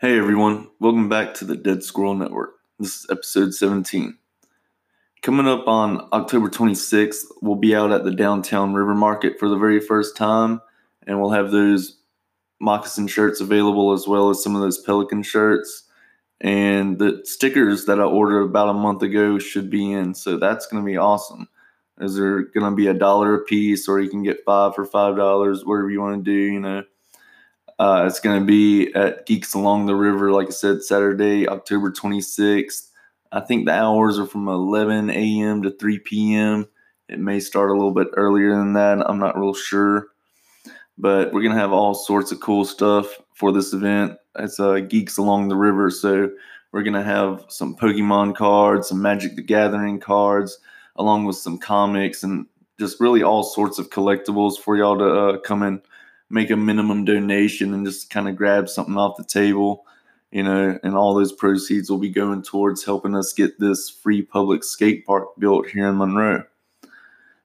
Hey everyone, welcome back to the Dead Squirrel Network. This is episode 17. Coming up on October 26th, we'll be out at the downtown river market for the very first time, and we'll have those moccasin shirts available as well as some of those pelican shirts. And the stickers that I ordered about a month ago should be in, so that's going to be awesome. Is there going to be a dollar a piece, or you can get five for five dollars, whatever you want to do, you know? Uh, it's going to be at Geeks Along the River, like I said, Saturday, October 26th. I think the hours are from 11 a.m. to 3 p.m. It may start a little bit earlier than that. I'm not real sure. But we're going to have all sorts of cool stuff for this event. It's uh, Geeks Along the River. So we're going to have some Pokemon cards, some Magic the Gathering cards, along with some comics and just really all sorts of collectibles for y'all to uh, come and make a minimum donation and just kind of grab something off the table, you know, and all those proceeds will be going towards helping us get this free public skate park built here in Monroe.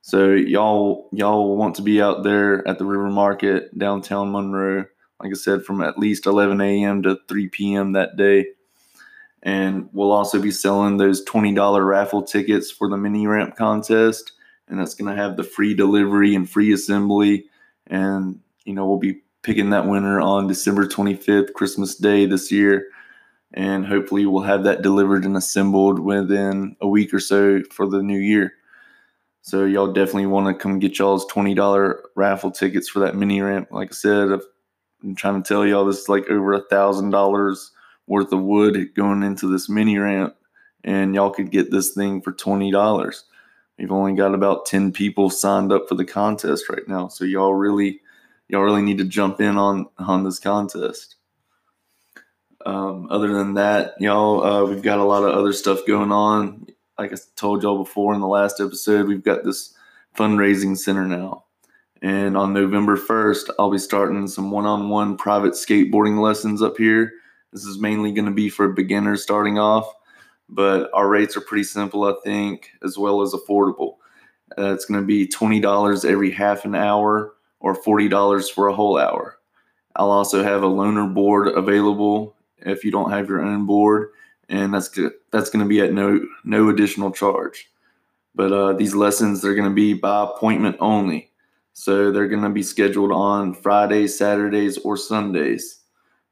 So y'all y'all want to be out there at the River Market downtown Monroe, like I said, from at least 11 a.m. to 3 p.m. that day. And we'll also be selling those $20 raffle tickets for the mini ramp contest. And that's going to have the free delivery and free assembly. And you know, we'll be picking that winner on December 25th, Christmas Day this year. And hopefully we'll have that delivered and assembled within a week or so for the new year. So y'all definitely want to come get y'all's $20 raffle tickets for that mini ramp. Like I said, I've been trying to tell y'all this is like over a thousand dollars worth of wood going into this mini ramp. And y'all could get this thing for $20. We've only got about 10 people signed up for the contest right now. So y'all really y'all really need to jump in on on this contest. Um, other than that, y'all, uh, we've got a lot of other stuff going on. Like I told y'all before in the last episode, we've got this fundraising center now. And on November 1st, I'll be starting some one on one private skateboarding lessons up here. This is mainly going to be for beginners starting off, but our rates are pretty simple, I think, as well as affordable. Uh, it's going to be $20 every half an hour or $40 for a whole hour. I'll also have a loaner board available if you don't have your own board, and that's. That's going to be at no no additional charge. But uh, these lessons they're going to be by appointment only, so they're going to be scheduled on Fridays, Saturdays, or Sundays.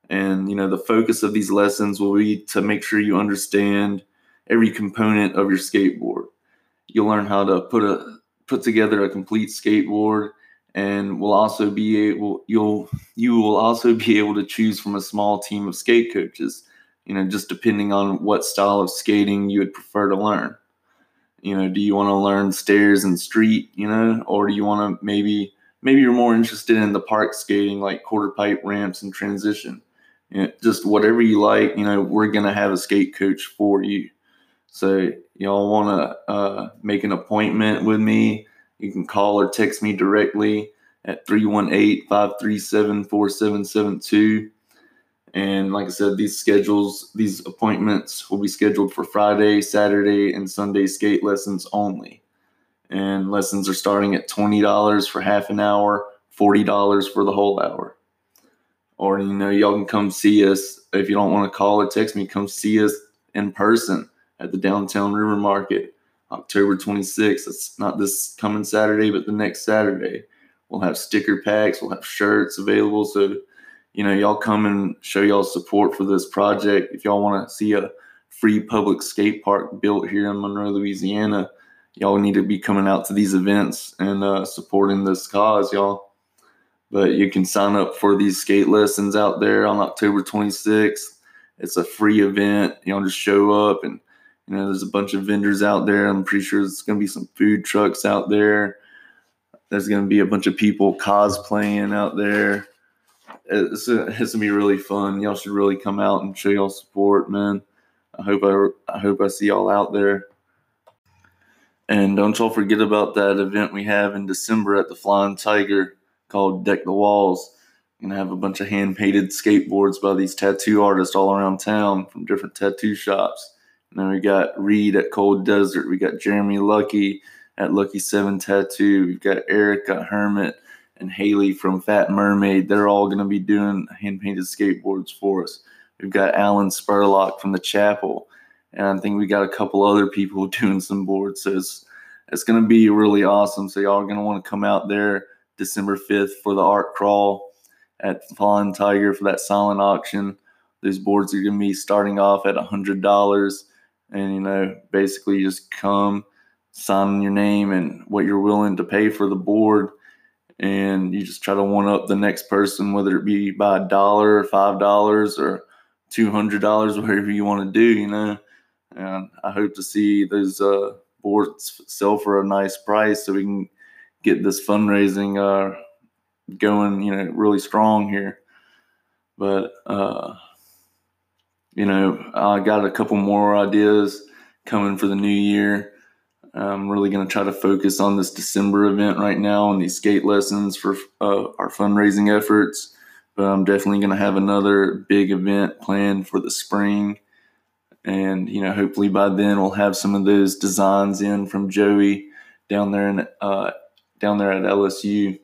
And you know the focus of these lessons will be to make sure you understand every component of your skateboard. You'll learn how to put a put together a complete skateboard and will also be able you'll you will also be able to choose from a small team of skate coaches you know just depending on what style of skating you would prefer to learn. You know do you want to learn stairs and street you know or do you want to maybe maybe you're more interested in the park skating like quarter pipe ramps and transition. You know, just whatever you like you know we're going to have a skate coach for you. So y'all want to uh, make an appointment with me you can call or text me directly at 318 537 4772. And like I said, these schedules, these appointments will be scheduled for Friday, Saturday, and Sunday skate lessons only. And lessons are starting at $20 for half an hour, $40 for the whole hour. Or, you know, y'all can come see us. If you don't want to call or text me, come see us in person at the downtown river market October 26th. It's not this coming Saturday, but the next Saturday. We'll have sticker packs, we'll have shirts available. So, you know, y'all come and show y'all support for this project. If y'all want to see a free public skate park built here in Monroe, Louisiana, y'all need to be coming out to these events and uh, supporting this cause, y'all. But you can sign up for these skate lessons out there on October 26th. It's a free event. Y'all just show up and you know, there's a bunch of vendors out there. I'm pretty sure there's going to be some food trucks out there. There's going to be a bunch of people cosplaying out there. It's, it's going to be really fun. Y'all should really come out and show y'all support, man. I hope I, I hope I see y'all out there. And don't y'all forget about that event we have in December at the Flying Tiger called Deck the Walls. We're gonna have a bunch of hand painted skateboards by these tattoo artists all around town from different tattoo shops. And then we got Reed at Cold Desert. We got Jeremy Lucky at Lucky Seven Tattoo. We've got Eric Erica Hermit and Haley from Fat Mermaid. They're all going to be doing hand painted skateboards for us. We've got Alan Spurlock from the chapel, and I think we got a couple other people doing some boards. So it's it's going to be really awesome. So y'all are going to want to come out there December 5th for the art crawl at Flying Tiger for that silent auction. Those boards are going to be starting off at $100. And, you know, basically you just come, sign your name and what you're willing to pay for the board. And you just try to one up the next person, whether it be by a dollar or five dollars or two hundred dollars, whatever you want to do, you know. And I hope to see those uh, boards sell for a nice price so we can get this fundraising uh, going, you know, really strong here. But uh, you know, I got a couple more ideas coming for the new year. I'm really going to try to focus on this December event right now and these skate lessons for uh, our fundraising efforts. But I'm definitely going to have another big event planned for the spring. And, you know, hopefully by then we'll have some of those designs in from Joey down there in uh, down there at LSU.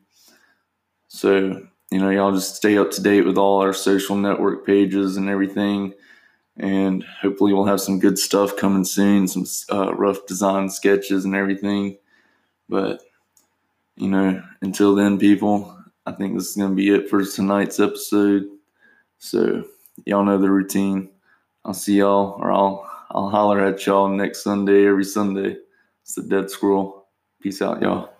So, you know, y'all just stay up to date with all our social network pages and everything. And hopefully, we'll have some good stuff coming soon, some uh, rough design sketches and everything. But, you know, until then, people, I think this is going to be it for tonight's episode. So, y'all know the routine. I'll see y'all, or I'll, I'll holler at y'all next Sunday, every Sunday. It's the Dead Squirrel. Peace out, y'all.